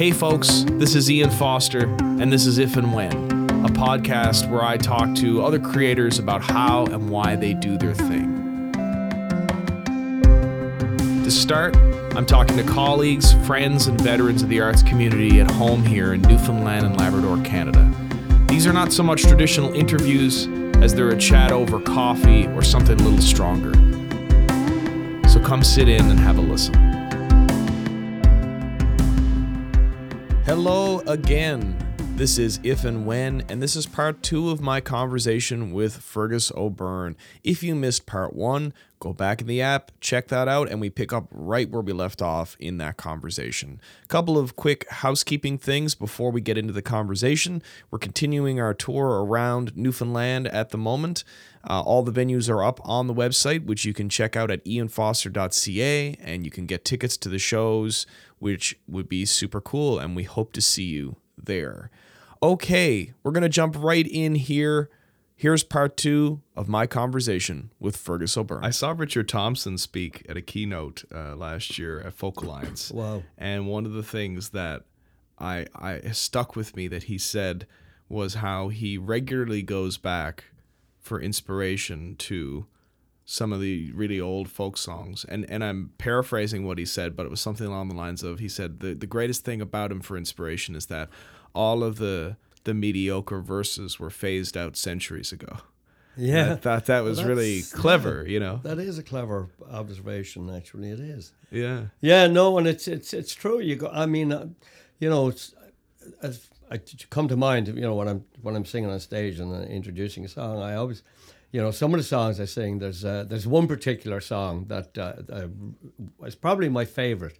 Hey, folks, this is Ian Foster, and this is If and When, a podcast where I talk to other creators about how and why they do their thing. To start, I'm talking to colleagues, friends, and veterans of the arts community at home here in Newfoundland and Labrador, Canada. These are not so much traditional interviews as they're a chat over coffee or something a little stronger. So come sit in and have a listen. Hello again. This is If and When, and this is part two of my conversation with Fergus O'Byrne. If you missed part one, go back in the app, check that out, and we pick up right where we left off in that conversation. A couple of quick housekeeping things before we get into the conversation. We're continuing our tour around Newfoundland at the moment. Uh, all the venues are up on the website, which you can check out at ianfoster.ca, and you can get tickets to the shows, which would be super cool. And we hope to see you there. Okay, we're going to jump right in here. Here's part two of my conversation with Fergus O'Byrne. I saw Richard Thompson speak at a keynote uh, last year at Folk Alliance. Wow. And one of the things that I, I stuck with me that he said was how he regularly goes back for inspiration to some of the really old folk songs. And and I'm paraphrasing what he said, but it was something along the lines of he said the, the greatest thing about him for inspiration is that all of the the mediocre verses were phased out centuries ago. Yeah. I thought that was Well, really clever, you know. That is a clever observation. Actually, it is. Yeah. Yeah, no, and it's it's it's true. You go. I mean, uh, you know, it's as I come to mind. You know, when I'm when I'm singing on stage and uh, introducing a song, I always, you know, some of the songs I sing. There's uh, there's one particular song that uh, uh, is probably my favorite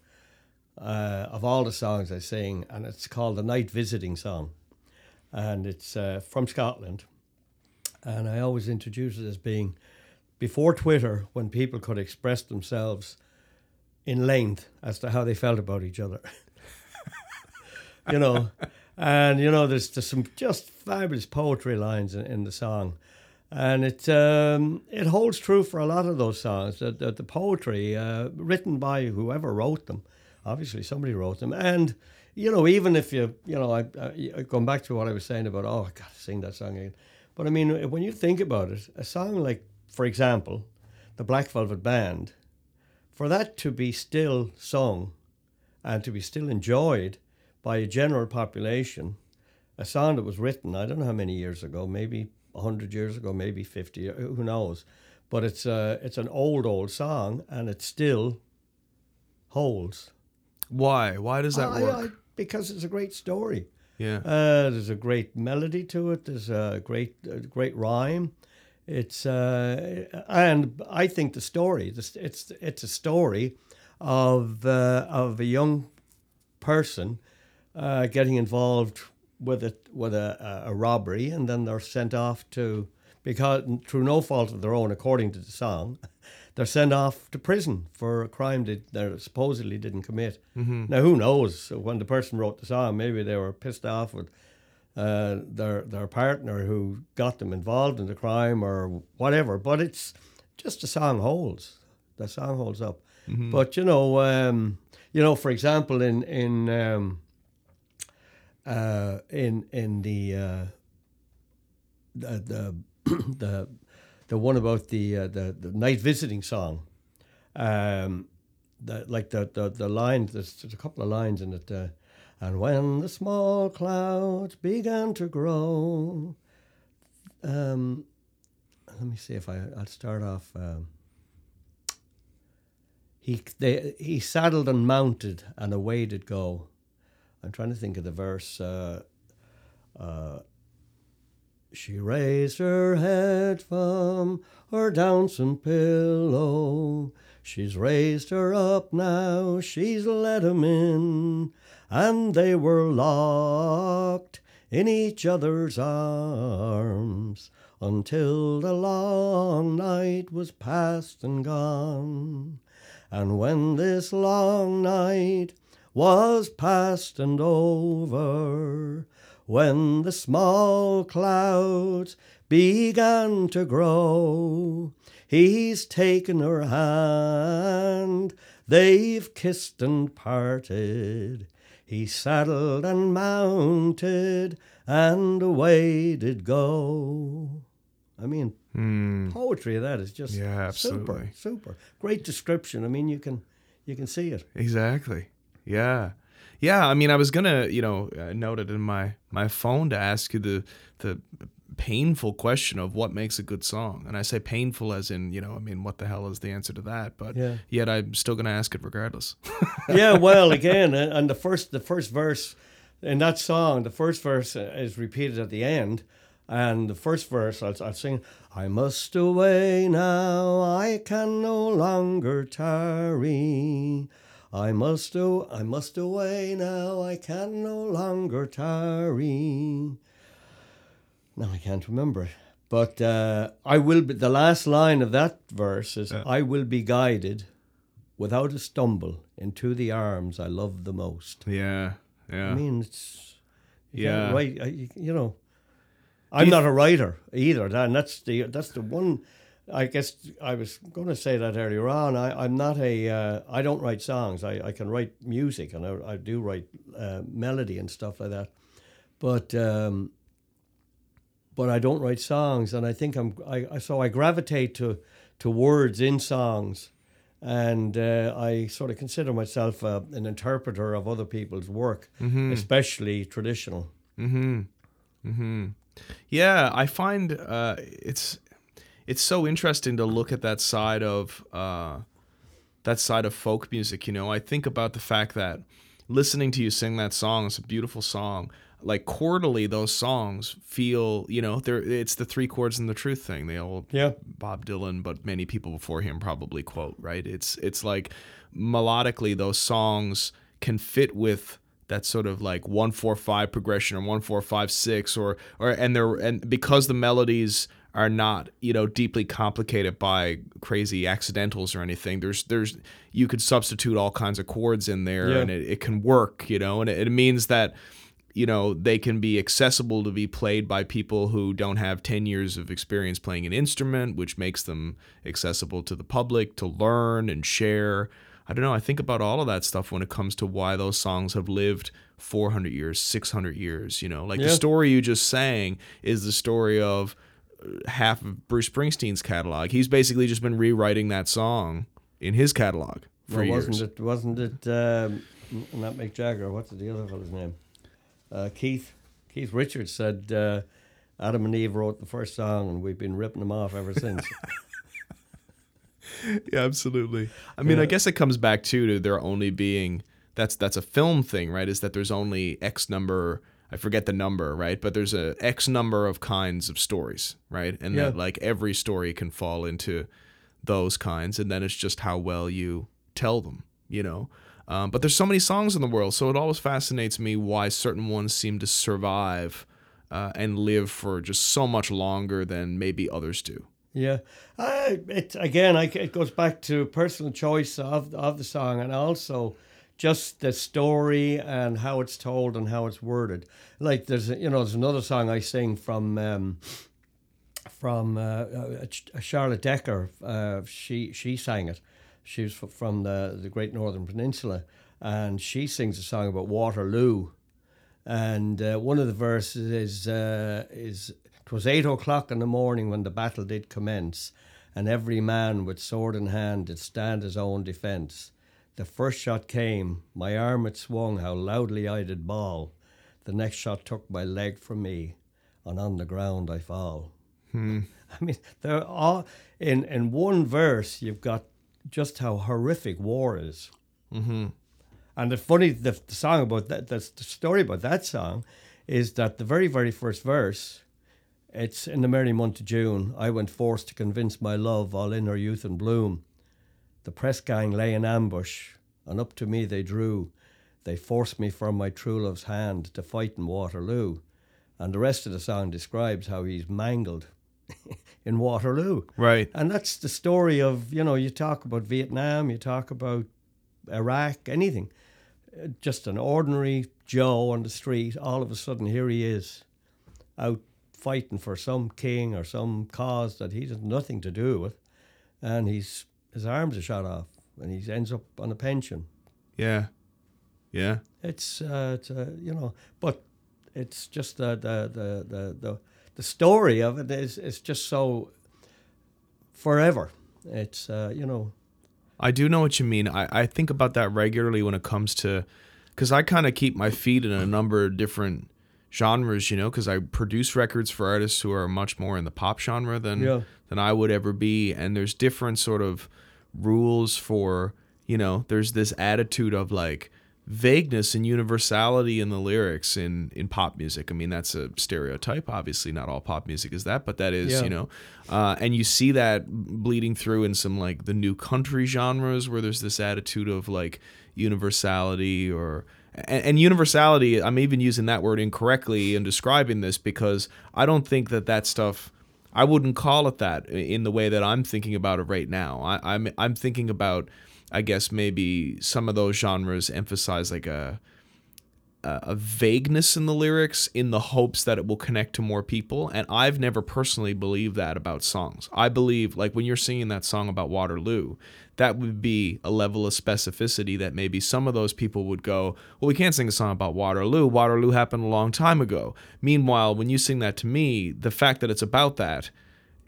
uh, of all the songs I sing, and it's called the Night Visiting Song, and it's uh, from Scotland, and I always introduce it as being before Twitter when people could express themselves in length as to how they felt about each other. you know, and you know, there's, there's some just fabulous poetry lines in, in the song, and it um, it holds true for a lot of those songs. That the, the poetry uh, written by whoever wrote them, obviously somebody wrote them, and you know, even if you you know, I, I going back to what I was saying about oh, I gotta sing that song again, but I mean, when you think about it, a song like, for example, the Black Velvet Band for that to be still sung and to be still enjoyed by a general population, a song that was written, I don't know how many years ago, maybe 100 years ago, maybe 50, uh, who knows. But it's, a, it's an old, old song and it still holds. Why? Why does that I- work? I- because it's a great story. yeah. Uh, there's a great melody to it. There's a great, a great rhyme. It's uh, and I think the story. It's it's, it's a story of uh, of a young person uh, getting involved with it with a, a robbery, and then they're sent off to because through no fault of their own, according to the song, they're sent off to prison for a crime that they supposedly didn't commit. Now, who knows? When the person wrote the song, maybe they were pissed off with uh, their their partner who got them involved in the crime or whatever. But it's just the song holds. The song holds up. But you know, um, you know, for example, in in um, uh, in in the uh, the the the one about the uh, the the night visiting song, um, like the the the line. There's, there's a couple of lines in it. Uh, and when the small clouds began to grow, um, let me see if I I'll start off. Um, he they he saddled and mounted, and away did go. I'm trying to think of the verse. Uh, uh, she raised her head from her downsome pillow. She's raised her up now, she's let 'em in, and they were locked in each other's arms until the long night was past and gone. And when this long night was past and over, when the small clouds began to grow, he's taken her hand, they've kissed and parted. He saddled and mounted, and away did go. I mean, hmm. poetry of that is just. Yeah, super, absolutely. super. Great description. I mean, you can you can see it. Exactly. Yeah. Yeah. I mean, I was gonna, you know, uh, I noted in my my phone to ask you the the painful question of what makes a good song, and I say painful as in, you know, I mean, what the hell is the answer to that? But Yeah. yet I'm still gonna ask it regardless. yeah, well, again, and and the first the first verse in that song, the first verse uh, is repeated at the end, and the first verse I'll, I'll sing. I must away now, I can no longer tarry. I must o- I must away now, I can no longer tarry. Now I can't remember it. But uh, I will be, the last line of that verse is I will be guided without a stumble into the arms I love the most. yeah. Yeah. I mean, it's you Yeah. can't write. You, you know, I'm not a writer either, and that's the that's the one. I guess I was going to say that earlier on. I, I'm not a. Uh, I don't write songs. I, I can write music, and I, I do write uh, melody and stuff like that. But um, but I don't write songs, and I think I'm. I, I so I gravitate to to words in songs, and uh, I sort of consider myself uh, an interpreter of other people's work, especially traditional. Hmm. Hmm. Yeah, I find uh, it's it's so interesting to look at that side of uh, that side of folk music. You know, I think about the fact that listening to you sing that song is a beautiful song. Like chordally, those songs feel, you know, they're it's the three chords and the truth thing. They all Yeah. Bob Dylan, but many people before him probably quote, right? It's it's like melodically those songs can fit with that sort of like one four five progression or one four five six or or and they're and because the melodies are not you know deeply complicated by crazy accidentals or anything. There's there's you could substitute all kinds of chords in there Yeah. and it, it can work you know and it, it means that you know they can be accessible to be played by people who don't have 10 years of experience playing an instrument which makes them accessible to the public to learn and share. I don't know. I think about all of that stuff when it comes to why those songs have lived 400 years 600 years you know? Like the story you just sang is the story of half of bruce springsteen's catalog he's basically just been rewriting that song in his catalog for Well, years wasn't it? Wasn't it? Um, not Mick Jagger. What's the other fellow's name? Uh, Keith. Keith Richards said uh, Adam and Eve wrote the first song, and we've been ripping them off ever since. Yeah, absolutely. I mean, I guess it comes back too to there only being that's that's a film thing, right? Is that there's only X number I forget the number, right? But there's a X number of kinds of stories, right? And that like every story can fall into those kinds, and then it's just how well you tell them, you know. Um, but there's so many songs in the world, so it always fascinates me why certain ones seem to survive uh, and live for just so much longer than maybe others do. Yeah, uh, it again. I, it goes back to personal choice of of the song, and also just the story and how it's told and how it's worded. Like there's you know there's another song I sing from um, from uh, uh, Charlotte Decker. Uh, she she sang it. She was from the the Great Northern Peninsula, and she sings a song about Waterloo. And uh, one of the verses is uh, is "Twas eight o'clock in the morning when the battle did commence, and every man with sword in hand did stand his own defence. The first shot came, my arm it swung, how loudly I did bawl. The next shot took my leg from me, and on the ground I fall." I mean, they're all in in one verse. You've got just how horrific war is. Mm-hmm. And the funny, the, the song about that, the, the story about that song, is that the very, very first verse, it's in the merry month of June. I went forth to convince my love, all in her youth and bloom. The press gang lay in ambush, and up to me they drew. They forced me from my true love's hand to fight in Waterloo. And the rest of the song describes how he's mangled in Waterloo. Right. And that's the story of, you know, you talk about Vietnam, you talk about Iraq, anything. Just an ordinary Joe on the street, all of a sudden here he is out fighting for some king or some cause that he has nothing to do with. And he's his arms are shot off and he ends up on a pension. Yeah. Yeah. It's, uh, it's uh, you know, but it's just the the the the the, the story of it is is just so forever. It's uh, you know, I do know what you mean. I, I think about that regularly when it comes to, because I kind of keep my feet in a number of different genres, you know, because I produce records for artists who are much more in the pop genre than Yeah. than I would ever be, and there's different sort of rules for, you know, there's this attitude of like vagueness and universality in the lyrics in in pop music. I mean, that's a stereotype. Obviously, not all pop music is that, but that is, Yeah. you know, uh, and you see that bleeding through in some like the new country genres where there's this attitude of like universality or and, and universality. I'm even using that word incorrectly in describing this because I don't think that that stuff. I wouldn't call it that in the way that I'm thinking about it right now. I, I'm I'm thinking about, I guess maybe some of those genres emphasize like a a vagueness in the lyrics in the hopes that it will connect to more people. And I've never personally believed that about songs. I believe, like when you're singing that song about Waterloo, that would be a level of specificity that maybe some of those people would go, Well, we can't sing a song about Waterloo. Waterloo happened a long time ago. Meanwhile, when you sing that to me, the fact that it's about that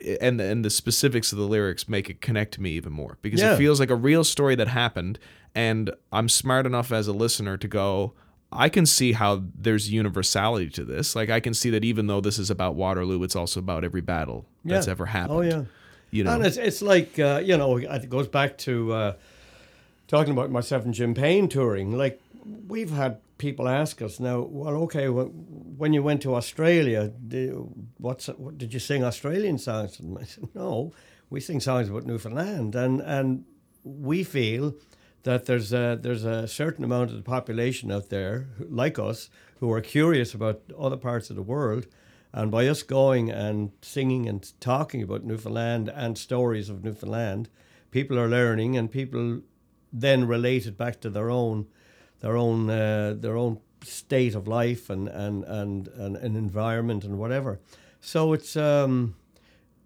eh, and and the specifics of the lyrics make it connect to me even more because Yeah. it feels like a real story that happened and I'm smart enough as a listener to go I can see how there's universality to this like I can see that even though this is about Waterloo it's also about every battle that's ever oh, happened oh yeah. You know And it's, it's like, uh, you know, it goes back to uh, talking about myself and Jim Payne touring. Like, we've had people ask us now, well, okay, wh- when you went to Australia, did, what's, what, did you sing Australian songs? And I said, no, we sing songs about Newfoundland. And, and we feel that there's a, there's a certain amount of the population out there, like us, who are curious about other parts of the world. And by us going and singing and talking about Newfoundland and stories of Newfoundland, people are learning, and people then relate it back to their own, their own, uh, their own state of life and and and and an environment and whatever. So it's um,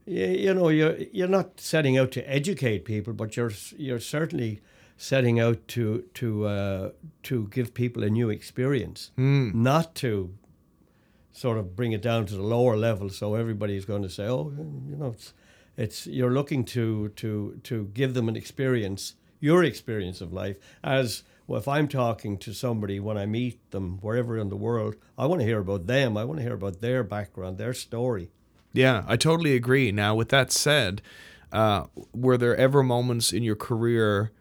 you, you know you're you're not setting out to educate people, but you're you're certainly setting out to to uh, to give people a new experience, not to sort of bring it down to the lower level so everybody's going to say oh you know it's it's you're looking to to to give them an experience your experience of life as well if i'm talking to somebody when i meet them wherever in the world i want to hear about them i want to hear about their background their story Yeah, I totally agree. Now, with that said, uh, were there ever moments in your career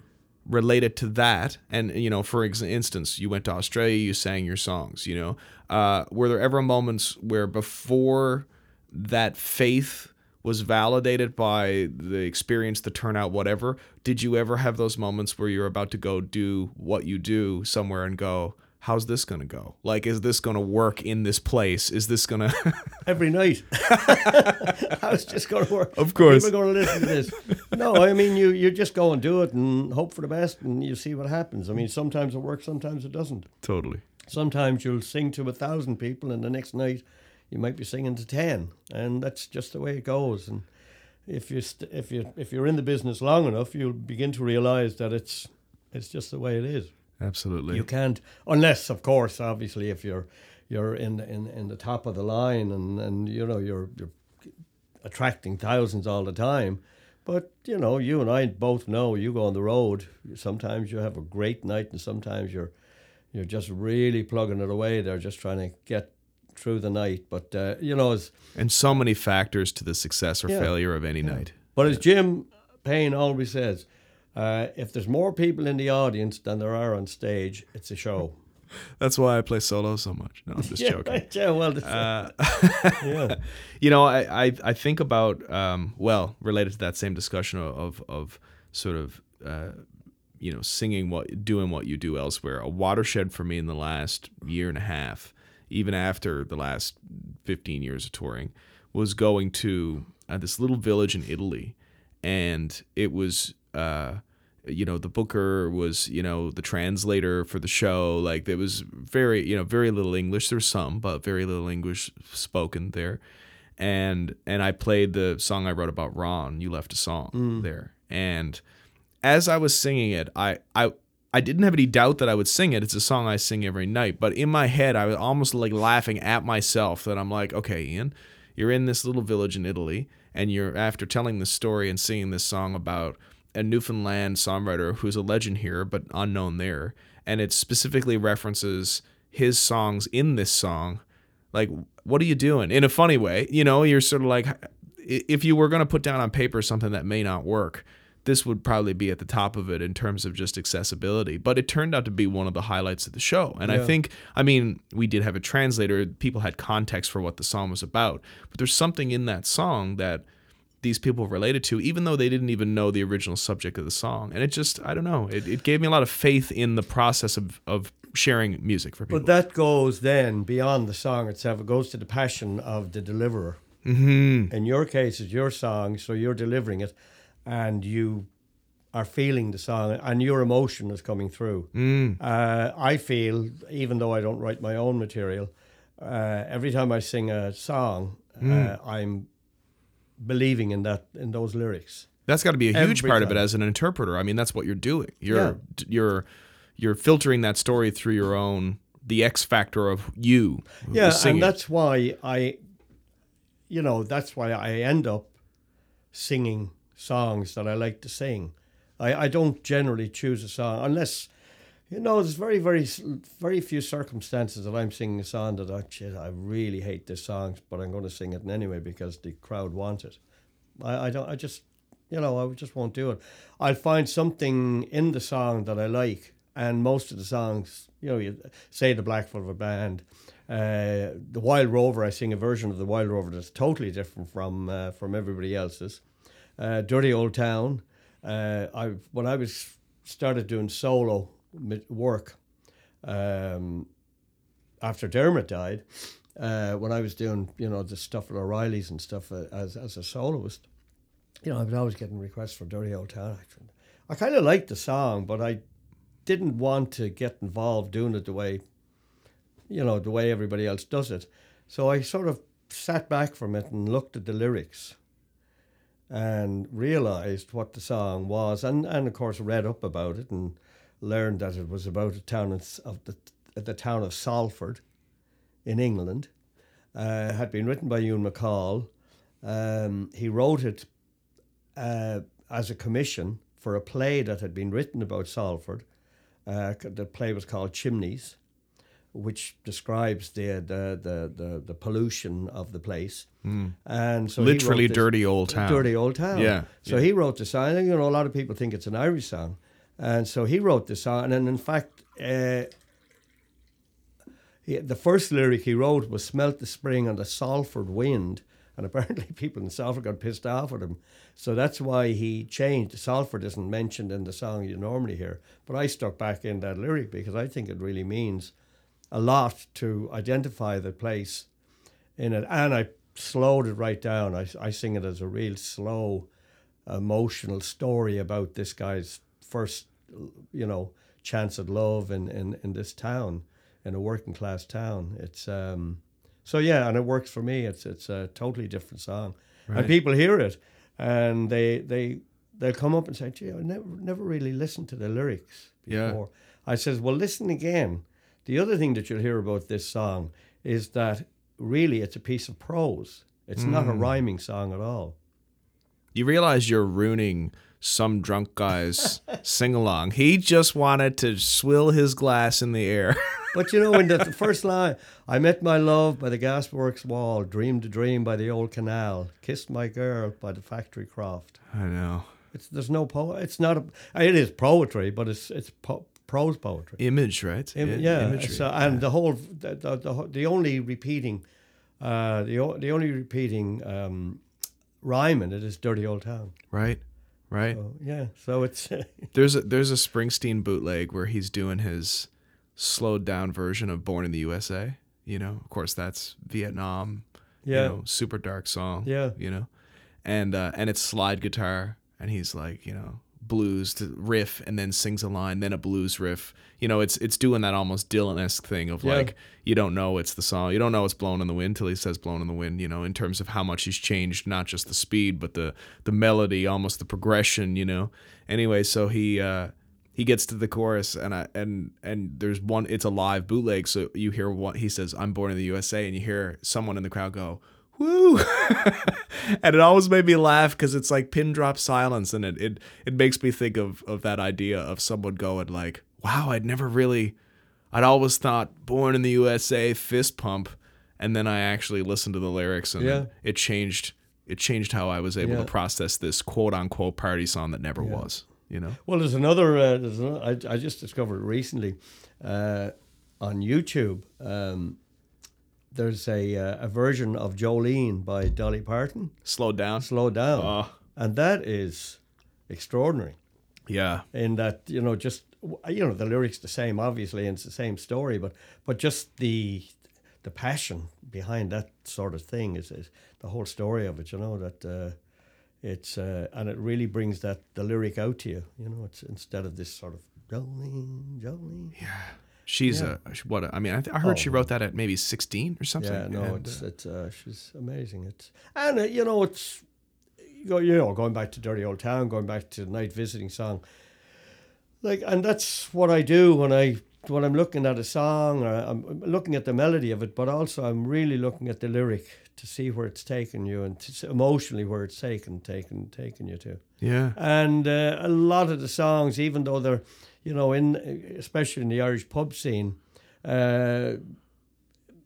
related to that? And you know, for instance, you went to Australia, you sang your songs. You know, uh, were there ever moments where before that faith was validated by the experience, the turnout, whatever? Did you ever have those moments where you're about to go do what you do somewhere and go? How's this gonna go? Like, is this gonna work in this place? Is this gonna? every night i was just going to work Of course. people are going to listen to this no i mean you you just go and do it and hope for the best and you see what happens i mean sometimes it works sometimes it doesn't totally. Sometimes you'll sing to a thousand people and the next night you might be singing to 10 and that's just the way it goes. And if you st- if you if you're in the business long enough you'll begin to realize that it's it's just the way it is. Absolutely. you can't unless of course obviously if you're you're in in, in the top of the line and and you know you're you're attracting thousands all the time. But you know you and I both know you go on the road sometimes you have a great night and sometimes you're you're just really plugging it away there just trying to get through the night but uh, you know and so many factors to the success or Yeah. failure of any night. but as Jim Payne always says uh, if there's more people in the audience than there are on stage it's a show That's why I play solo so much. No, I'm just yeah, joking. yeah well Uh, yeah you know, I, I, I think about um, well, related to that same discussion of of, of sort of uh, you know singing what doing what you do elsewhere. A watershed for me in the last year and a half, even after the last fifteen years of touring, was going to uh, this little village in Italy, and it was. Uh, you know the booker was you know the translator for the show. Like there was very you know very little english. There's some but very little english spoken there. And and i played the song i wrote about ron you left a song there. And as i was singing it i i I didn't have any doubt that I would sing it. It's a song I sing every night. But in my head, I was almost like laughing at myself that I'm like, okay, Ian, you're in this little village in Italy, and you're after telling this story and singing this song about a Newfoundland songwriter who's a legend here but unknown there, and it specifically references his songs in this song. Like, what are you doing? In a funny way, you know, you're sort of like, if you were going to put down on paper something that may not work, this would probably be at the top of it in terms of just accessibility. But it turned out to be one of the highlights of the show. And I think, I mean, we did have a translator, people had context for what the song was about. But there's something in that song that these people related to, even though they didn't even know the original subject of the song. And it just, I don't know, it, it gave me a lot of faith in the process of, of sharing music for people. But that goes then beyond the song itself. It goes to the passion of the deliverer. Mm-hmm. In your case, it's your song, so you're delivering it, and you are feeling the song, and your emotion is coming through. Mm. Uh, I feel, even though I don't write my own material, uh, every time I sing a song, uh, I'm believing in that in those lyrics. That's got to be a huge Every part of it as an interpreter. I mean, that's what you're doing. You're Yeah. you're you're filtering that story through your own the X factor of you. Yeah, and that's why I, you know, that's why I end up singing songs that I like to sing. I, I don't generally choose a song unless, you know, there's very, very, very few circumstances that I'm singing a song that I, I really hate this song, but I'm going to sing it anyway because the crowd wants it. I, I don't, I just, you know, I just won't do it. I'll find something in the song that I like, and most of the songs, you know, you say the Black Velvet Band, uh, the Wild Rover. I sing a version of the Wild Rover that's totally different from uh, from everybody else's. Uh, Dirty Old Town. Uh, I when I was started doing solo work, um, after Dermot died, uh, when I was doing you know the stuff at O'Reilly's and stuff uh, as as a soloist, you know I was always getting requests for Dirty Old Town. I, I kind of liked the song, but I didn't want to get involved doing it the way, you know, the way everybody else does it. So I sort of sat back from it and looked at the lyrics and realized what the song was and, and of course read up about it and learned that it was about a town of, the, the town of Salford in England. Uh, had been written by Ewan MacColl. Um, he wrote it uh, as a commission for a play that had been written about Salford. Uh, the play was called Chimneys, which describes the the, the, the, the pollution of the place. And so Literally this- dirty old town. Dirty old town. Yeah, So he wrote the song. and, You know, a lot of people think it's an Irish song, and so he wrote the song. And in fact, uh, he, the first lyric he wrote was "Smelt the spring on the Salford wind," and apparently people in Salford got pissed off at him. So that's why he changed. Salford isn't mentioned in the song you normally hear, but I stuck back in that lyric because I think it really means a lot to identify the place in it. And I slowed it right down. I, I sing it as a real slow, emotional story about this guy's first, you know, chance at love in, in, in this town, in a working class town. It's um, so yeah, and it works for me. It's it's a totally different song, and people hear it, and they they they'll come up and say, "Gee, I never never really listened to the lyrics Yeah. before." I says, "Well, listen again." The other thing that you'll hear about this song is that really it's a piece of prose. It's not a hmm. rhyming song at all. You realize you're ruining some drunk guy's sing along. He just wanted to swill his glass in the air. But you know, in the, the first line, I met my love by the gasworks wall, dreamed a dream by the old canal, kissed my girl by the factory croft. I know. It's there's no po. It's not a. It is poetry, but it's it's po- prose poetry. Image, right? Im- yeah. Imagery. So and the whole the the, the, the only repeating, uh, the the only repeating um, rhyme in it is "dirty old town." right. Right. So, yeah. So it's There's a there's a Springsteen bootleg where he's doing his slowed down version of Born in the USA. You know, of course that's Vietnam. Yeah. You know, super dark song. Yeah. You know, and uh, and it's slide guitar, and he's like, you know, blues to riff, and then sings a line, then a blues riff. You know, it's it's doing that almost Dylan esque thing of Yeah. like you don't know it's the song, you don't know it's blown in the wind till he says blown in the wind. You know, in terms of how much he's changed, not just the speed, but the the melody, almost the progression. You know. Anyway, so he. uh he gets to the chorus and I and and there's one it's a live bootleg so you hear what he says I'm born in the USA and you hear someone in the crowd go woo and it always made me laugh because it's like pin drop silence and it, it it makes me think of of that idea of someone going like wow I'd never really I'd always thought born in the USA fist pump and then I actually listened to the lyrics and Yeah. it changed it changed how I was able Yeah. to process this quote unquote party song that never was you know Well, there's another. Uh, there's another I, I just discovered recently uh, on YouTube. Um, there's a uh, a version of Jolene by Dolly Parton. slowed down Slow down, Oh. and that is extraordinary. yeah In that you know, just you know, the lyrics the same, obviously, and it's the same story, but but just the the passion behind that sort of thing is, is the whole story of it. You know that. Uh, it's uh, and it really brings that the lyric out to you. You know, it's instead of this sort of Jolene, Jolene. She's Yeah. a what? I mean, I, th- I heard Oh, she wrote that at maybe sixteen or something. Yeah, no, and, it's uh, it's uh, she's amazing. It's and uh, you know it's you know going back to Dirty Old Town, going back to the night visiting song. Like, and that's what I do when I when I'm looking at a song or I'm looking at the melody of it, but also I'm really looking at the lyric to see where it's taken you and emotionally where it's taken taken taken you to. yeah, And uh, a lot of the songs, even though they're, you know, in especially in the Irish pub scene, uh,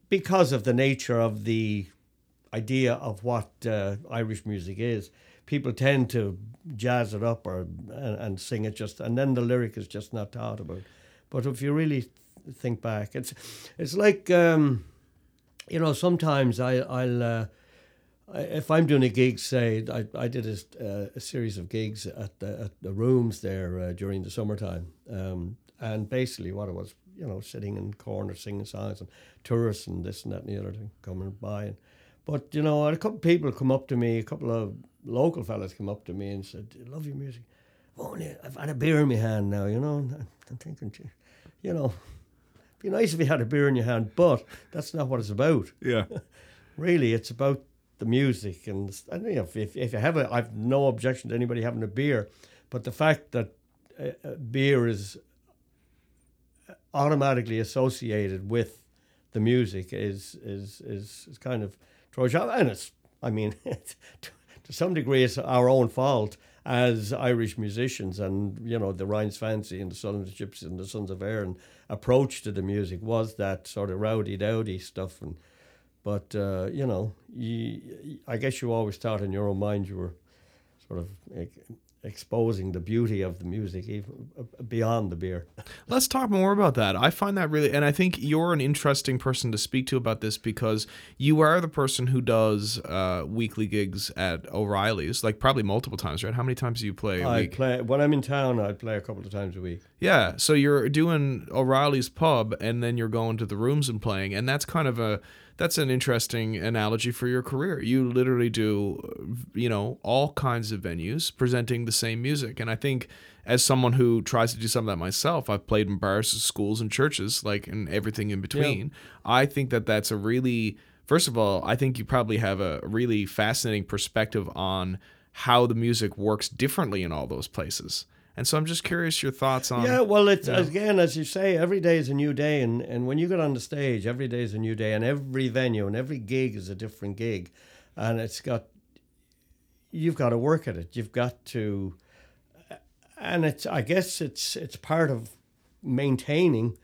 because of the nature of the idea of what uh, Irish music is, people tend to jazz it up or and, and sing it just, and then the lyric is just not thought about. But if you really think back, it's it's like um, you know sometimes I I'll. Uh, if I'm doing a gig, say I, I did a, uh, a series of gigs at the, at the rooms there uh, during the summertime, um, and basically what it was, you know, sitting in corners singing songs and tourists and this and that and the other thing coming by, and but you know, a couple of people come up to me, a couple of local fellas come up to me and said, "I "Love your music." Only I've had a beer in my hand now, you know. And I'm thinking, you know, it'd be nice if you had a beer in your hand, but that's not what it's about. Yeah, really it's about the music and, you know, if, if, you have a i've no objection to anybody having a beer but the fact that uh, uh, beer is automatically associated with the music is is is, is kind of Trojan, and it's i mean to some degree it's our own fault as Irish musicians and you know the Ryan's Fancy and the Sons of and the Sons of Erin approach to the music was that sort of rowdy dowdy stuff and but uh, you know, you, I guess you always thought in your own mind you were sort of ex- exposing the beauty of the music even uh, beyond the beer. Let's talk more about that. I find that really, and I think you're an interesting person to speak to about this because you are the person who does uh, weekly gigs at O'Reilly's, like probably multiple times, right? How many times do you play a I week? play when I'm in town. I play a couple of times a week. Yeah, so you're doing O'Reilly's pub and then you're going to the rooms and playing and that's kind of a that's an interesting analogy for your career. You literally do you know all kinds of venues presenting the same music and I think as someone who tries to do some of that myself, I've played in bars, schools and churches like and everything in between. I think that that's a really first of all, I think you probably have a really fascinating perspective on how the music works differently in all those places. And so I'm just curious your thoughts on Yeah, well, it's again as you say, every day is a new day, and and when you get on the stage, every day is a new day, and every venue and every gig is a different gig, and it's got you've got to work at it. You've got to, and it's I guess it's it's part of maintaining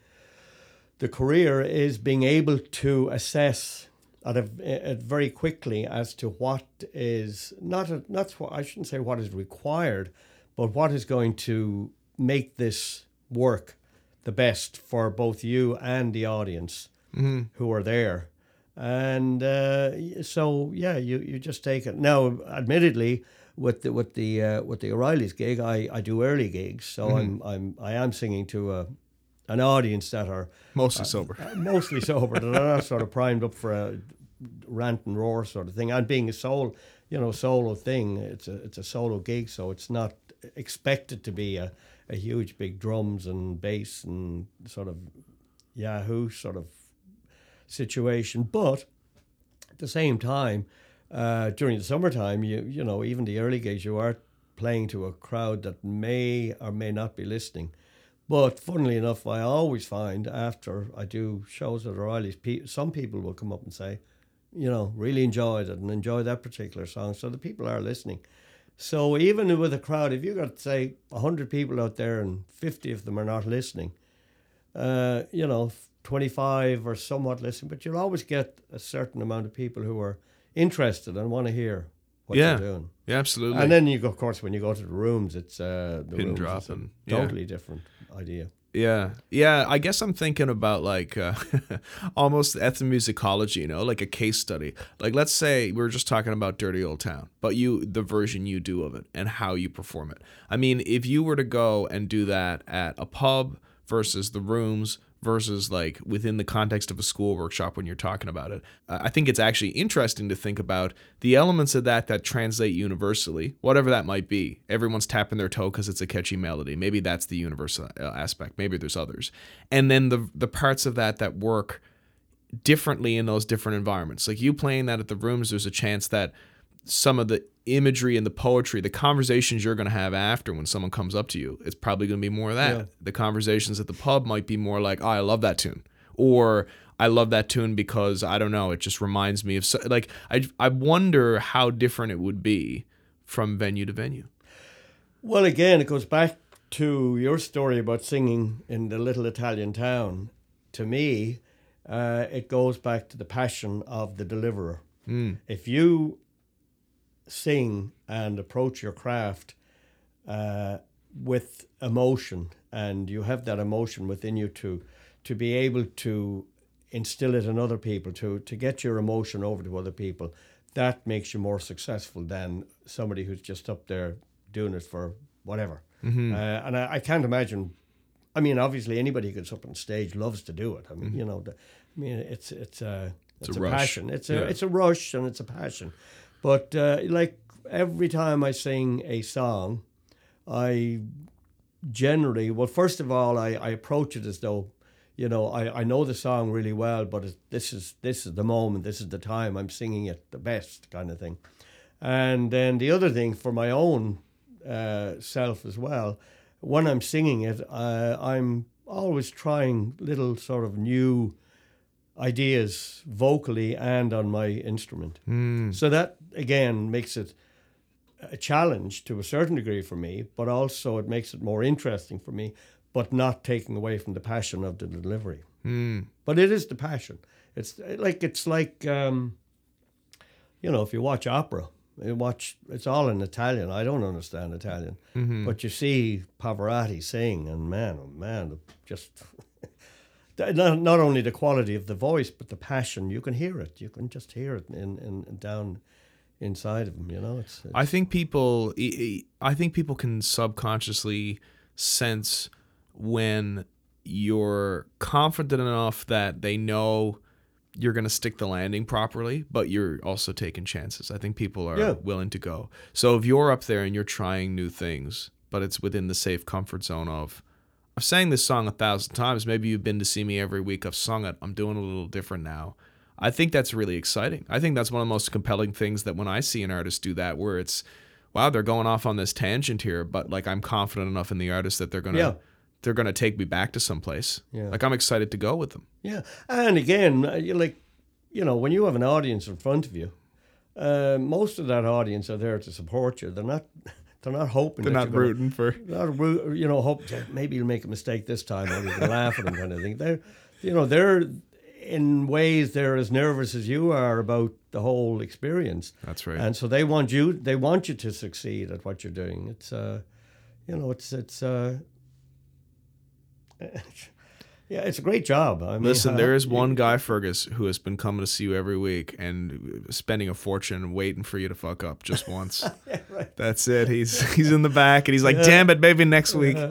the career is being able to assess at a, at very quickly as to what is not a, not what I shouldn't say what is required, but what is going to make this work the best for both you and the audience who are there. And uh, so yeah, you, you just take it. Now, admittedly, with the with the uh, with the O'Reilly's gig, I, I do early gigs, so I'm I'm I am singing to a an audience that are mostly sober. mostly sober. They're not sort of primed up for a rant and roar sort of thing. And being a soul, you know, solo thing, it's a it's a solo gig, so it's not expected to be a, a huge big drums and bass and sort of Yahoo sort of situation. But at the same time, uh, during the summertime, you you know, even the early gigs, you are playing to a crowd that may or may not be listening. But funnily enough, I always find after I do shows at O'Reilly's, some people will come up and say, you know, really enjoyed it and enjoy that particular song. So the people are listening. So even with a crowd, if you've got say hundred people out there and fifty of them are not listening, uh, you know, twenty five are somewhat listening, but you'll always get a certain amount of people who are interested and want to hear what Yeah. you're doing. Yeah, absolutely. And then you go, of course, when you go to the rooms, it's uh, the Pin rooms drop and- yeah. totally different idea. Yeah, yeah. I guess I'm thinking about like uh, almost ethnomusicology, you know, like a case study. Like, let's say we were just talking about "Dirty Old Town," but you, the version you do of it, and how you perform it. I mean, if you were to go and do that at a pub versus the rooms versus like within the context of a school workshop when you're talking about it, uh, I think it's actually interesting to think about the elements of that that translate universally, whatever that might be. Everyone's tapping their toe because it's a catchy melody. Maybe that's the universal uh, aspect. Maybe there's others, and then the the parts of that that work differently in those different environments. Like you playing that at the rooms, there's a chance that some of the imagery and the poetry, the conversations you're going to have after when someone comes up to you, it's probably going to be more of that. Yeah. The conversations at the pub might be more like, "Oh, I love that tune," or "I love that tune because I don't know, it just reminds me of so, like I I wonder how different it would be from venue to venue. Well, again, it goes back to your story about singing in the little Italian town. To me, uh, it goes back to the passion of the deliverer. If you sing and approach your craft uh, with emotion, and you have that emotion within you to to be able to instill it in other people, to to get your emotion over to other people, that makes you more successful than somebody who's just up there doing it for whatever. Uh, and I, I can't imagine. I mean, obviously, anybody who gets up on stage loves to do it. I mean, you know, the, I mean, it's it's a it's, a a, passion. It's a Yeah. it's a rush and it's a passion. But uh, like every time I sing a song, I generally well, first of all, I, I approach it as though, you know, I, I know the song really well, but this is this is the moment, this is the time I'm singing it the best, kind of thing. And then the other thing for my own uh, self as well, when I'm singing it, uh, I'm always trying little sort of new ideas vocally and on my instrument. Hmm. So that again makes it a challenge to a certain degree for me, but also it makes it more interesting for me, but not taking away from the passion of the delivery. Hmm. But it is the passion. It's uh, like it's like um, you know, if you watch opera, you watch it's all in Italian. I don't understand Italian, mm-hmm. but you see Pavarotti sing, and man, oh man, just not, not only the quality of the voice, but the passion. You can hear it. You can just hear it in, in down inside of him. You know, it's, it's I think people I think people can subconsciously sense when you're confident enough that they know you're going to stick the landing properly, but you're also taking chances. I think people are Yeah. willing to go. So if you're up there and you're trying new things, but it's within the safe comfort zone of I've sang this song a thousand times. Maybe you've been to see me every week. I've sung it. I'm doing a little different now. I think that's really exciting. I think that's one of the most compelling things that when I see an artist do that, where it's, wow, they're going off on this tangent here, but like I'm confident enough in the artist that they're gonna Yeah. they're gonna take me back to someplace. Yeah. Like I'm excited to go with them. Yeah, and again, uh, you like, you know, when you have an audience in front of you, uh, most of that audience are there to support you. They're not, they're not hoping. They're not you're gonna- rooting for. not you know, hope maybe you'll make a mistake this time, or you can laugh at them, kind of thing. They're, you know, they're in ways they're as nervous as you are about the whole experience. That's right. And so they want you, they want you to succeed at what you're doing. It's, uh, you know, it's it's. Uh, Yeah, it's a great job. I mean, Listen, uh, there is one guy, Fergus, who has been coming to see you every week and spending a fortune waiting for you to fuck up just once. That's it. He's he's in the back and he's like, "Damn it, maybe next week."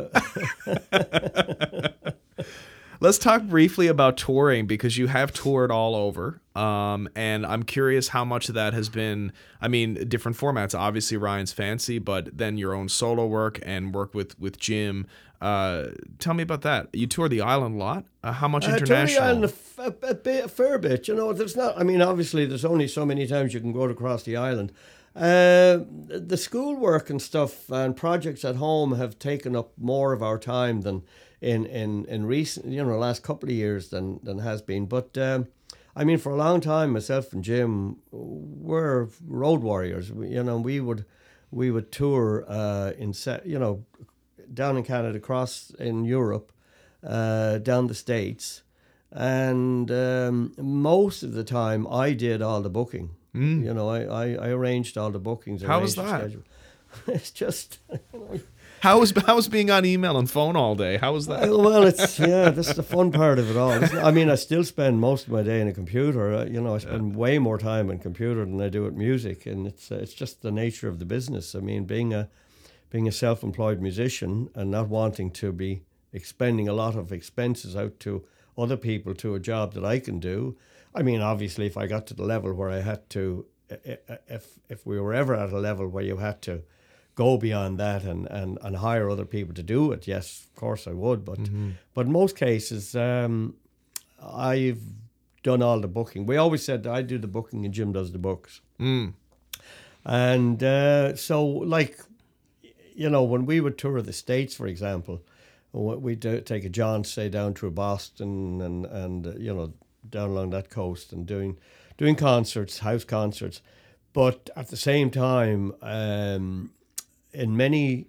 Let's talk briefly about touring because you have toured all over, um, and I'm curious how much of that has been. I mean, different formats. Obviously, Ryan's Fancy, but then your own solo work and work with with Jim. Uh, tell me about that. You toured the island a lot. Uh, how much Uh, international? Tony Island, a, f- a- bit, a fair bit. You know, there's not. I mean, obviously, there's only so many times you can go across the island. Uh, the schoolwork and stuff and projects at home have taken up more of our time than in in in recent you know last couple of years than than has been. But um, I mean, for a long time, myself and Jim were road warriors. We, you know, we would we would tour uh, in set you know down in Canada, across in Europe, uh, down the states, and um, most of the time I did all the booking. You know, I, I, I arranged all the bookings. How was that? It's just How was how was being on email and phone all day? How was that? Well, it's yeah, that's the fun part of it all. It's- I mean, I still spend most of my day in a computer. Uh, you know, I spend way more time in computer than I do at music, and it's uh, it's just the nature of the business. I mean, being a being a self-employed musician and not wanting to be expending a lot of expenses out to other people to a job that I can do. I mean, obviously, if I got to the level where I had to, i- i- if if we were ever at a level where you had to go beyond that and, and, and hire other people to do it, yes, of course I would. But but in most cases, um, I've done all the booking. We always said that I do the booking and Jim does the books. Mm. And uh, so, like, you know, when we would tour the States, for example, we'd take a jaunt, say, down through Boston and, and uh, you know, down along that coast and doing, doing concerts, house concerts. But at the same time, um, in many,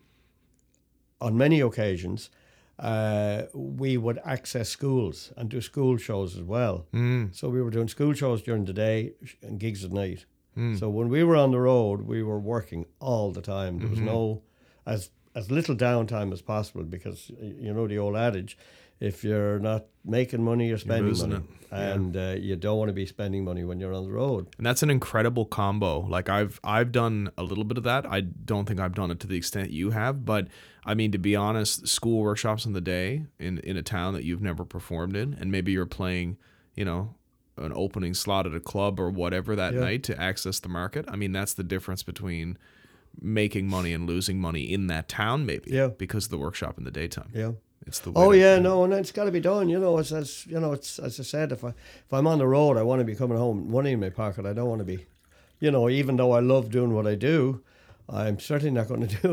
on many occasions, uh, we would access schools and do school shows as well. Mm. So we were doing school shows during the day and gigs at night. Mm. So when we were on the road, we were working all the time. There was Mm-hmm. no as as little downtime as possible because you know the old adage: if you're not making money, you're spending losing money. Yeah. and uh, you don't want to be spending money when you're on the road. And that's an incredible combo. Like I've I've done a little bit of that. I don't think I've done it to the extent you have, but I mean to be honest, school workshops in the day in in a town that you've never performed in and maybe you're playing, you know, an opening slot at a club or whatever that Yeah. night to access the market. I mean, that's the difference between making money and losing money in that town maybe Yeah. because of the workshop in the daytime. Yeah. It's the Oh yeah, no, and it's got to be done. You know, as, as you know, it's as I said, if I if I'm on the road, I want to be coming home money in my pocket. I don't want to be, you know, even though I love doing what I do, I'm certainly not going to do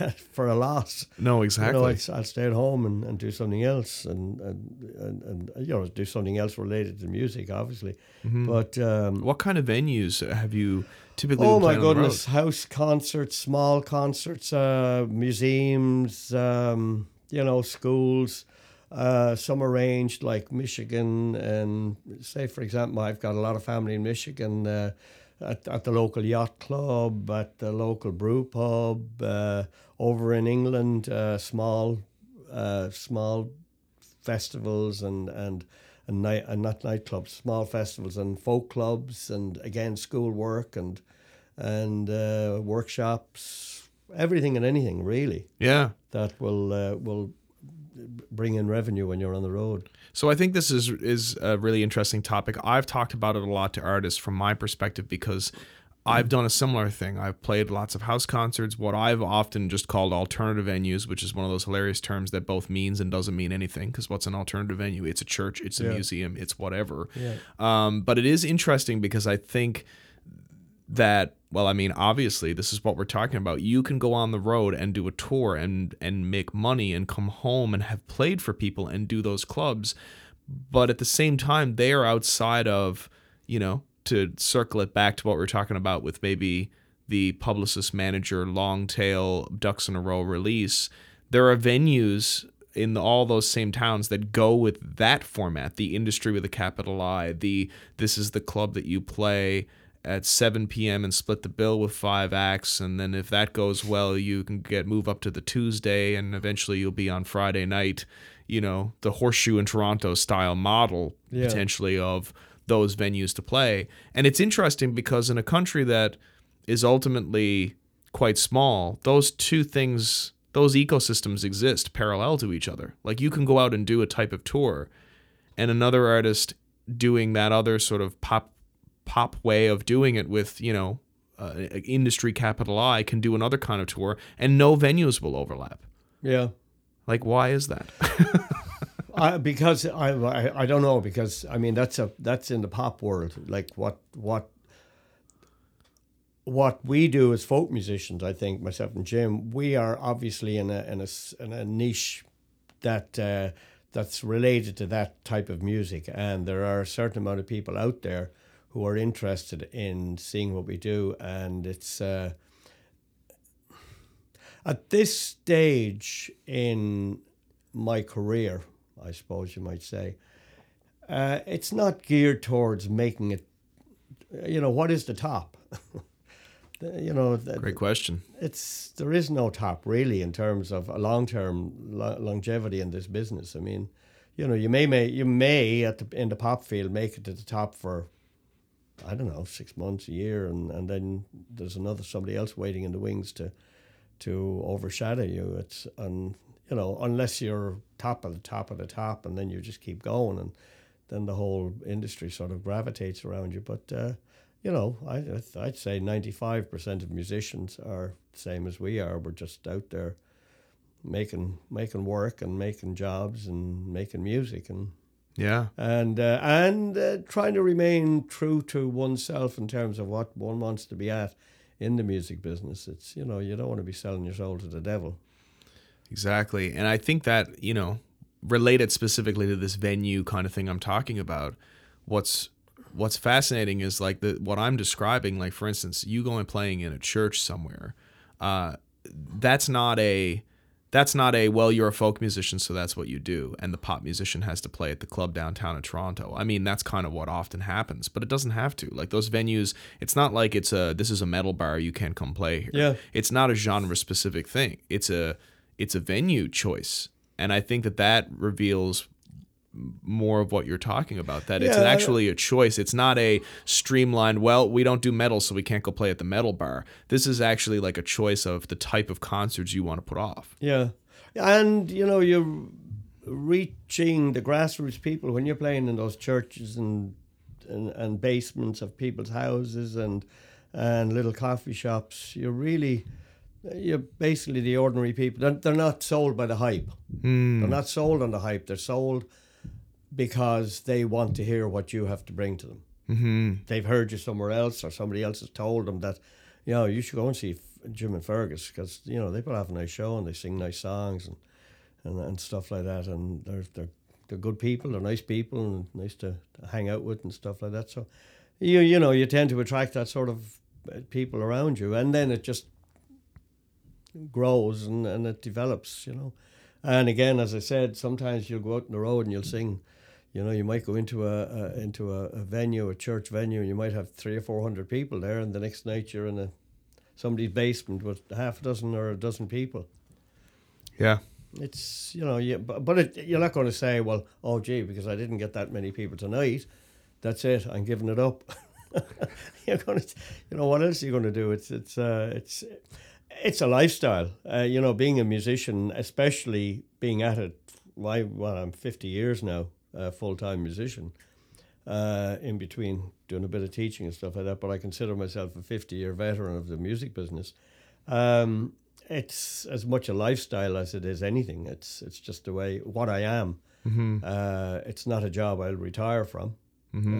it for a loss. No, You exactly. know, I'd, I'll stay at home and, and do something else, and, and and and you know, do something else related to music, obviously. Mm-hmm. But um, what kind of venues have you typically oh my playing on the road? goodness, house concerts, small concerts, uh, museums, um, you know, schools. Uh, some arranged like Michigan, and say for example, I've got a lot of family in Michigan. Uh, at, at the local yacht club, at the local brew pub, uh, over in England, uh, small, uh, small festivals and and and night and not nightclubs, small festivals and folk clubs, and again school work and and uh, workshops, everything and anything really Yeah. that will uh, will bring in revenue when you're on the road. So I think this is is a really interesting topic. I've talked about it a lot to artists from my perspective because I've done a similar thing. I've played lots of house concerts, what I've often just called alternative venues, which is one of those hilarious terms that both means and doesn't mean anything. Because what's an alternative venue? It's a church, it's a Yeah. museum, it's whatever. Yeah. Um, but it is interesting because I think that well i mean obviously this is what we're talking about. You can go on the road and do a tour and and make money and come home and have played for people and do those clubs but at the same time they are outside of you know to circle it back to what we are talking about with maybe the publicist manager long tail ducks in a row release there are venues in all those same towns that go with that format the industry with a capital i the this is the club that you play at 7 p.m. and split the bill with five acts and then if that goes well you can get move up to the Tuesday and eventually you'll be on Friday night you know the horseshoe in Toronto style model Yeah. potentially of those venues to play and it's interesting because in a country that is ultimately quite small those two things those ecosystems exist parallel to each other like you can go out and do a type of tour and another artist doing that other sort of pop pop way of doing it with you know uh, industry capital I can do another kind of tour and no venues will overlap. Yeah. Like why is that? I, because I, I I don't know because I mean that's a that's in the pop world like what what what we do as folk musicians I think myself and Jim we are obviously in a in a in a niche that uh, that's related to that type of music, and there are a certain amount of people out there who are interested in seeing what we do, and it's. Uh, at this stage in my career, I suppose you might say, uh, it's not geared towards making it. You know what is the top? you know, great question. It's there is no top really in terms of a long term lo- longevity in this business. I mean, you know, you may, may you may at the in the pop field make it to the top for I don't know six months, a year, and, and then there's another somebody else waiting in the wings to to overshadow you. It's and you know unless you're top of the top of the top, and then you just keep going, and then the whole industry sort of gravitates around you. But uh, you know, I I'd say ninety five percent of musicians are the same as we are. We're just out there making making work and making jobs and making music and yeah and uh, and uh, trying to remain true to oneself in terms of what one wants to be at in the music business. It's you know you don't want to be selling your soul to the devil. Exactly, and I think that you know related specifically to this venue kind of thing I'm talking about. What's what's fascinating is like the what I'm describing. Like for instance, you going playing in a church somewhere. Uh, that's not a that's not a well you're a folk musician so that's what you do and the pop musician has to play at the club downtown in toronto. I mean that's kind of what often happens but it doesn't have to. Like those venues it's not like it's a this is a metal bar you can't come play here. Yeah. it's not a genre specific thing. It's a it's a venue choice and i think that that reveals more of what you're talking about that it's Yeah, I- actually a choice it's not a streamlined well we don't do metal so we can't go play at the metal bar this is actually like a choice of the type of concerts you want to put off Yeah, and you know you're reaching the grassroots people when you're playing in those churches and and, and basements of people's houses and and little coffee shops. You're really you're basically the ordinary people. They're, they're not sold by the hype. Hmm. They're not sold on the hype. They're sold because they want to hear what you have to bring to them. Mm-hmm. They've heard you somewhere else, or somebody else has told them that, you know, you should go and see Jim and Fergus because you know they put off a nice show and they sing nice songs and and, and stuff like that. And they're they're they're good people. They're nice people and nice to, to hang out with and stuff like that. So, you you know, you tend to attract that sort of uh, people around you, and then it just grows and, and it develops, you know. And again, as I said, sometimes you'll go out on the road and you'll sing. You know, you might go into a, a into a, a venue, a church venue, and you might have three or four hundred people there, and the next night you're in a somebody's basement with half a dozen or a dozen people. yeah It's you know, you, but, but it, you're not going to say, well, oh gee, because I didn't get that many people tonight, that's it. I'm giving it up. you're going to, you know, what else are you going to do? It's it's uh, it's it's a lifestyle. Uh, you know, being a musician, especially being at it. Why? Well, I'm 50 years now, uh, full time musician. Uh, in between doing a bit of teaching and stuff like that, but I consider myself a 50 year veteran of the music business. Um, it's as much a lifestyle as it is anything. It's it's just the way what I am. Uh, it's not a job I'll retire from.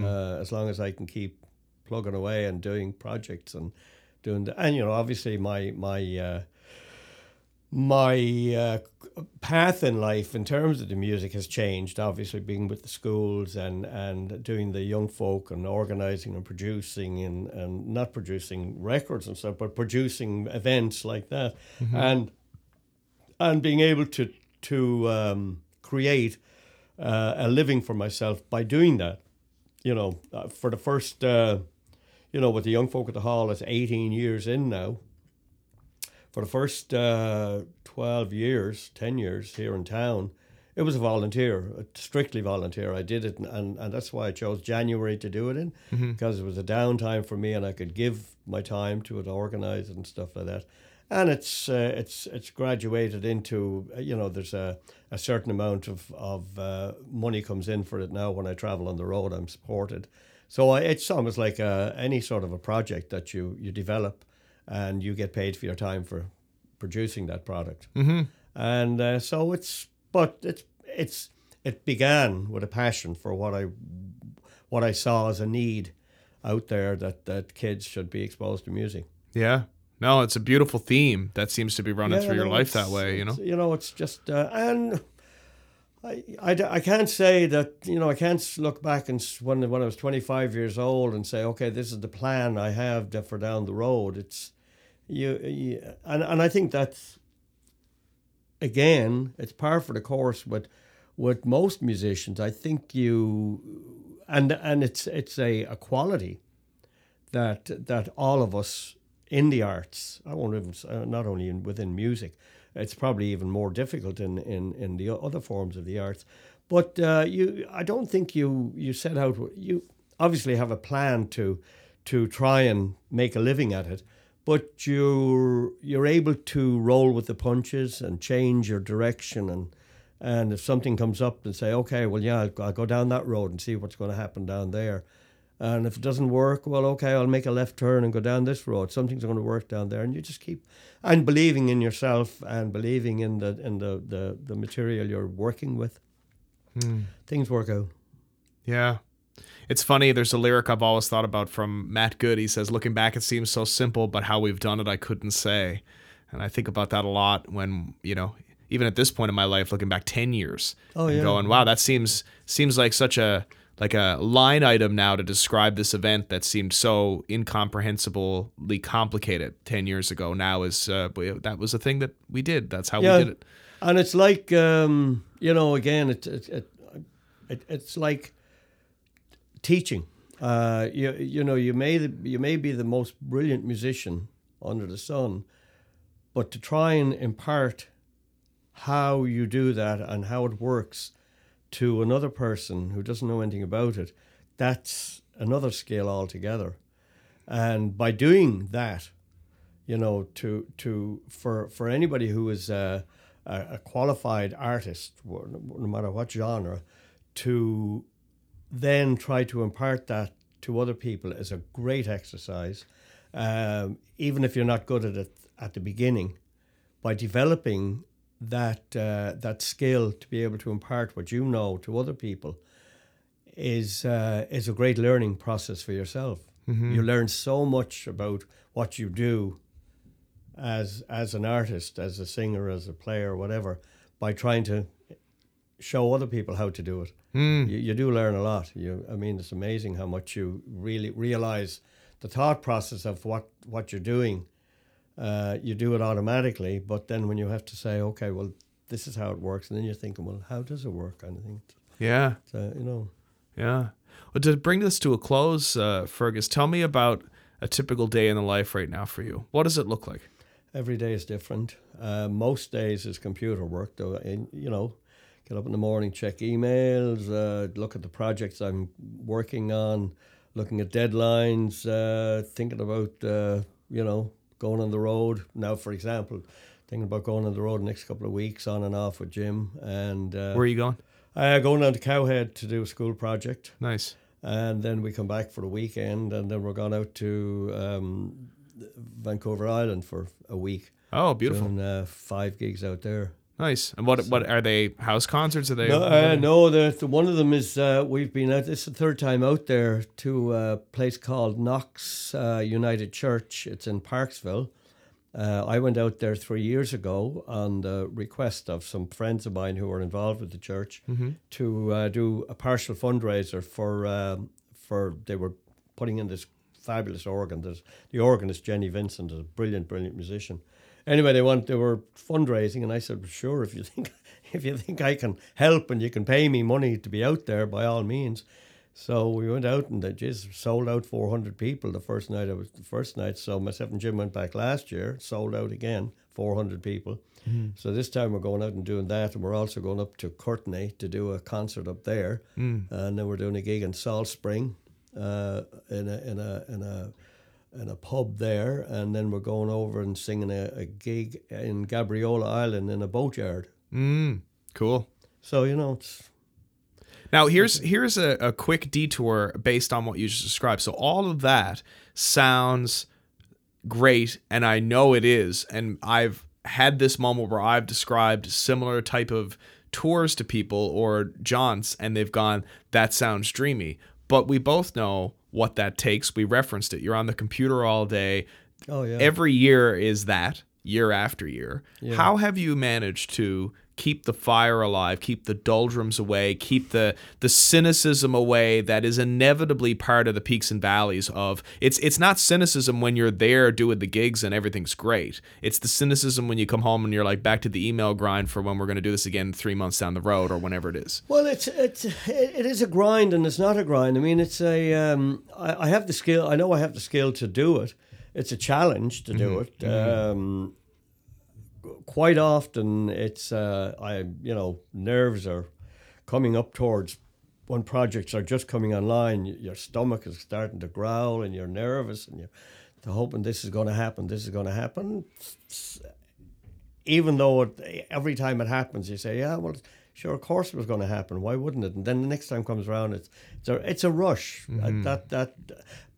Uh, as long as I can keep plugging away and doing projects and doing the, and you know obviously my my uh, my uh, path in life in terms of the music has changed. Obviously, being with the schools and, and doing the young folk and organizing and producing and, and not producing records and stuff, but producing events like that, and and being able to to um, create uh, a living for myself by doing that. You know, uh, for the first, uh, you know, with the young folk at the hall, it's eighteen years in now for the first uh, 12 years, 10 years here in town, it was a volunteer, a strictly volunteer. I did it, and, and that's why I chose January to do it in, because it was a downtime for me and I could give my time to it, organize it, and stuff like that. And it's uh, it's it's graduated into uh, you know there's a, a certain amount of of uh, money comes in for it now when I travel on the road I'm supported, so I, it's almost like uh any sort of a project that you you develop and you get paid for your time for producing that product. Mm-hmm. And uh, so it's, but it's it's it began with a passion for what I what I saw as a need out there that that kids should be exposed to music. Yeah. No, it's a beautiful theme that seems to be running Yeah, through your life that way, you know? You know, it's just uh, and I, I, I can't say that you know I can't look back and when when I was 25 years old and say okay this is the plan I have for down the road. It's you, you and and I think that's again it's par for the course with with most musicians. I think you and and it's it's a, a quality that that all of us in the arts I won't even uh, not only in, within music it's probably even more difficult in, in, in the other forms of the arts. But uh, you, I don't think you you set out. You obviously have a plan to to try and make a living at it, but you're you're able to roll with the punches and change your direction and and if something comes up and say, okay, well yeah, I'll, I'll go down that road and see what's going to happen down there. And if it doesn't work, well, okay, I'll make a left turn and go down this road. Something's going to work down there, and you just keep and believing in yourself and believing in the in the the, the material you're working with. Hmm. Things work out. Yeah. It's funny. There's a lyric I've always thought about from Matt Good. He says, Looking back, it seems so simple, but how we've done it, I couldn't say. And I think about that a lot when, you know, even at this point in my life, looking back 10 years Oh, and yeah. going, wow, that seems seems like such a like a line item now to describe this event that seemed so incomprehensibly complicated 10 years ago now is uh, that was a thing that we did that's how Yeah. we did it And it's like um, you know, again, it, it, it, it it's like teaching. Uh, you you know, you may you may be the most brilliant musician under the sun, but to try and impart how you do that and how it works to another person who doesn't know anything about it, that's another scale altogether. And by doing that, you know, to to for for anybody who is a, a, qualified artist, no matter what genre, to then try to impart that to other people is a great exercise. Um, even if you're not good at it at the beginning, by developing that uh, that skill to be able to impart what you know to other people is uh, is a great learning process for yourself. You learn so much about what you do as as an artist, as a singer, as a player, whatever, by trying to show other people how to do it. You, you do learn a lot. You, I mean, it's amazing how much you really realize the thought process of what what you're doing. Uh, you do it automatically, but then when you have to say, okay, well, this is how it works, and then you're thinking, well, how does it work? Kind of thing. yeah So, you know. Yeah. Well, to bring this to a close, uh, Fergus, tell me about a typical day in the life right now for you. What does it look like? Every day is different. Uh, most days is computer work, though. And, you know, get up in the morning, check emails, uh, look at the projects I'm working on, looking at deadlines, uh, thinking about, uh, you know, going on the road. Now, for example, thinking about going on the road the next couple of weeks on and off with Jim. And uh, Where are you going? uh, going down to Cowhead to do a school project. Nice. and then we come back for the weekend, and then we're gone out to um, Vancouver Island for a week, Oh, beautiful. doing uh, five gigs out there. Nice. And what what are they house concerts? Are they No, uh, no the, the one of them is uh, we've been out. This is the third time out there to a place called Knox uh, United Church. It's in Parksville. Uh, I went out there three years ago on the request of some friends of mine who were involved with the church to uh, do a partial fundraiser for um, for they were putting in this fabulous organ. There's, the organist Jenny Vincent is a brilliant, brilliant musician. Anyway, they want they were fundraising, and I said, "Sure, if you think if you think I can help and you can pay me money to be out there, by all means." So we went out and they just sold out 400 people the first night. I was the first night. So myself and Jim went back last year, sold out again, 400 people. So this time we're going out and doing that, and we're also going up to Courtenay to do a concert up there, and then we're doing a gig in Salt Spring, uh, in a in a in a in a pub there, and then we're going over and singing a, a gig in Gabriola Island in a boatyard. Mm, cool. So you know, it's Now here's here's a, a quick detour based on what you just described. So all of that sounds great, and I know it is. And I've had this moment where I've described similar type of tours to people or jaunts, and they've gone, "That sounds dreamy." But we both know what that takes. We referenced it. You're on the computer all day. oh yeah. Every year is that year after year. How have you managed to keep the fire alive, keep the doldrums away, keep the the cynicism away that is inevitably part of the peaks and valleys of it's it's not cynicism when you're there doing the gigs and everything's great. It's the cynicism when you come home and you're like back to the email grind for when we're going to do this again 3 months down the road or whenever it is. Well, it's it's it is a grind and it's not a grind. I mean, it's a um, I, I have the skill. I know I have the skill to do it. It's a challenge to do it. Um, quite often, it's uh, I you know nerves are coming up towards when projects are just coming online. Your stomach is starting to growl and you're nervous and you're hoping this is going to happen. This is going to happen. Even though it, every time it happens, you say, "Yeah, well." Sure, of course it was going to happen. Why wouldn't it? And then the next time comes around, it's it's a, it's a rush. Uh, that that,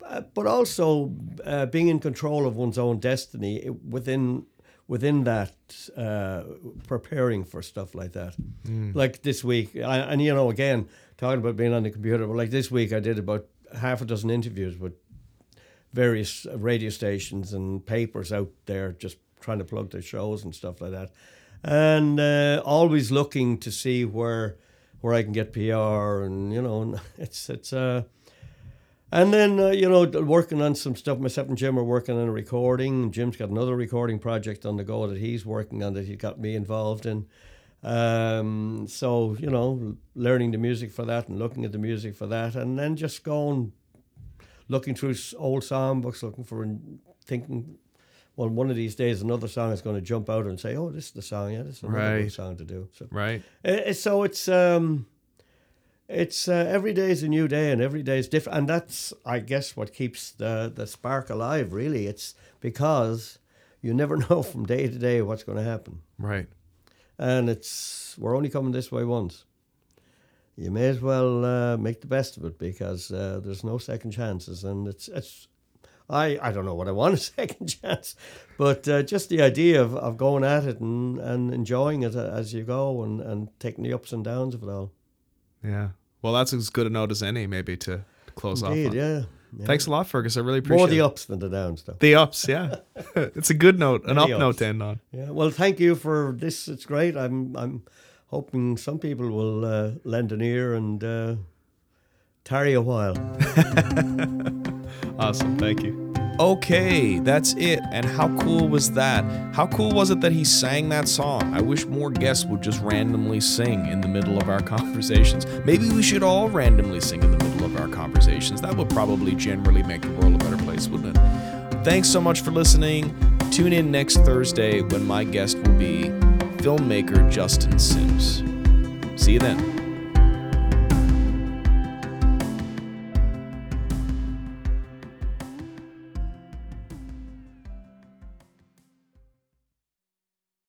uh, but also uh, being in control of one's own destiny within within that, uh, preparing for stuff like that. Like this week, I, and you know, again talking about being on the computer. But like this week, I did about half a dozen interviews with various radio stations and papers out there just trying to plug their shows and stuff like that. And uh, always looking to see where where I can get PR and you know it's it's uh and then uh, you know working on some stuff myself and Jim are working on a recording Jim's got another recording project on the go that he's working on that he got me involved in um, so you know learning the music for that and looking at the music for that and then just going looking through old songbooks, looking for and thinking, well, one of these days another song is going to jump out and say, oh, this is the song. Yeah, this is another Right. good song to do. So, Right. uh, so it's um, it's uh, every day is a new day and every day is different, and that's I guess what keeps the the spark alive. Really, it's because you never know from day to day what's going to happen, Right. and it's we're only coming this way once. You may as well uh, make the best of it because uh, there's no second chances, and it's it's. I, I don't know what I want a second chance, but uh, just the idea of, of going at it and, and enjoying it as you go and, and taking the ups and downs of it all. Yeah. Well, that's as good a note as any, maybe, to, close Indeed, off on. yeah. yeah. Thanks a lot, Fergus. I really appreciate More the it. ups than the downs, though. The ups, yeah. it's a good note, an up The note to end on. Yeah. Well, thank you for this. It's great. I'm I'm hoping some people will uh, lend an ear and uh, tarry a while. Awesome. Thank you. Okay, that's it. And how cool was that? How cool was it that he sang that song? I wish more guests would just randomly sing in the middle of our conversations. Maybe we should all randomly sing in the middle of our conversations. That would probably generally make the world a better place, wouldn't it? Thanks so much for listening. Tune in next Thursday when my guest will be filmmaker Justin Sims. See you then.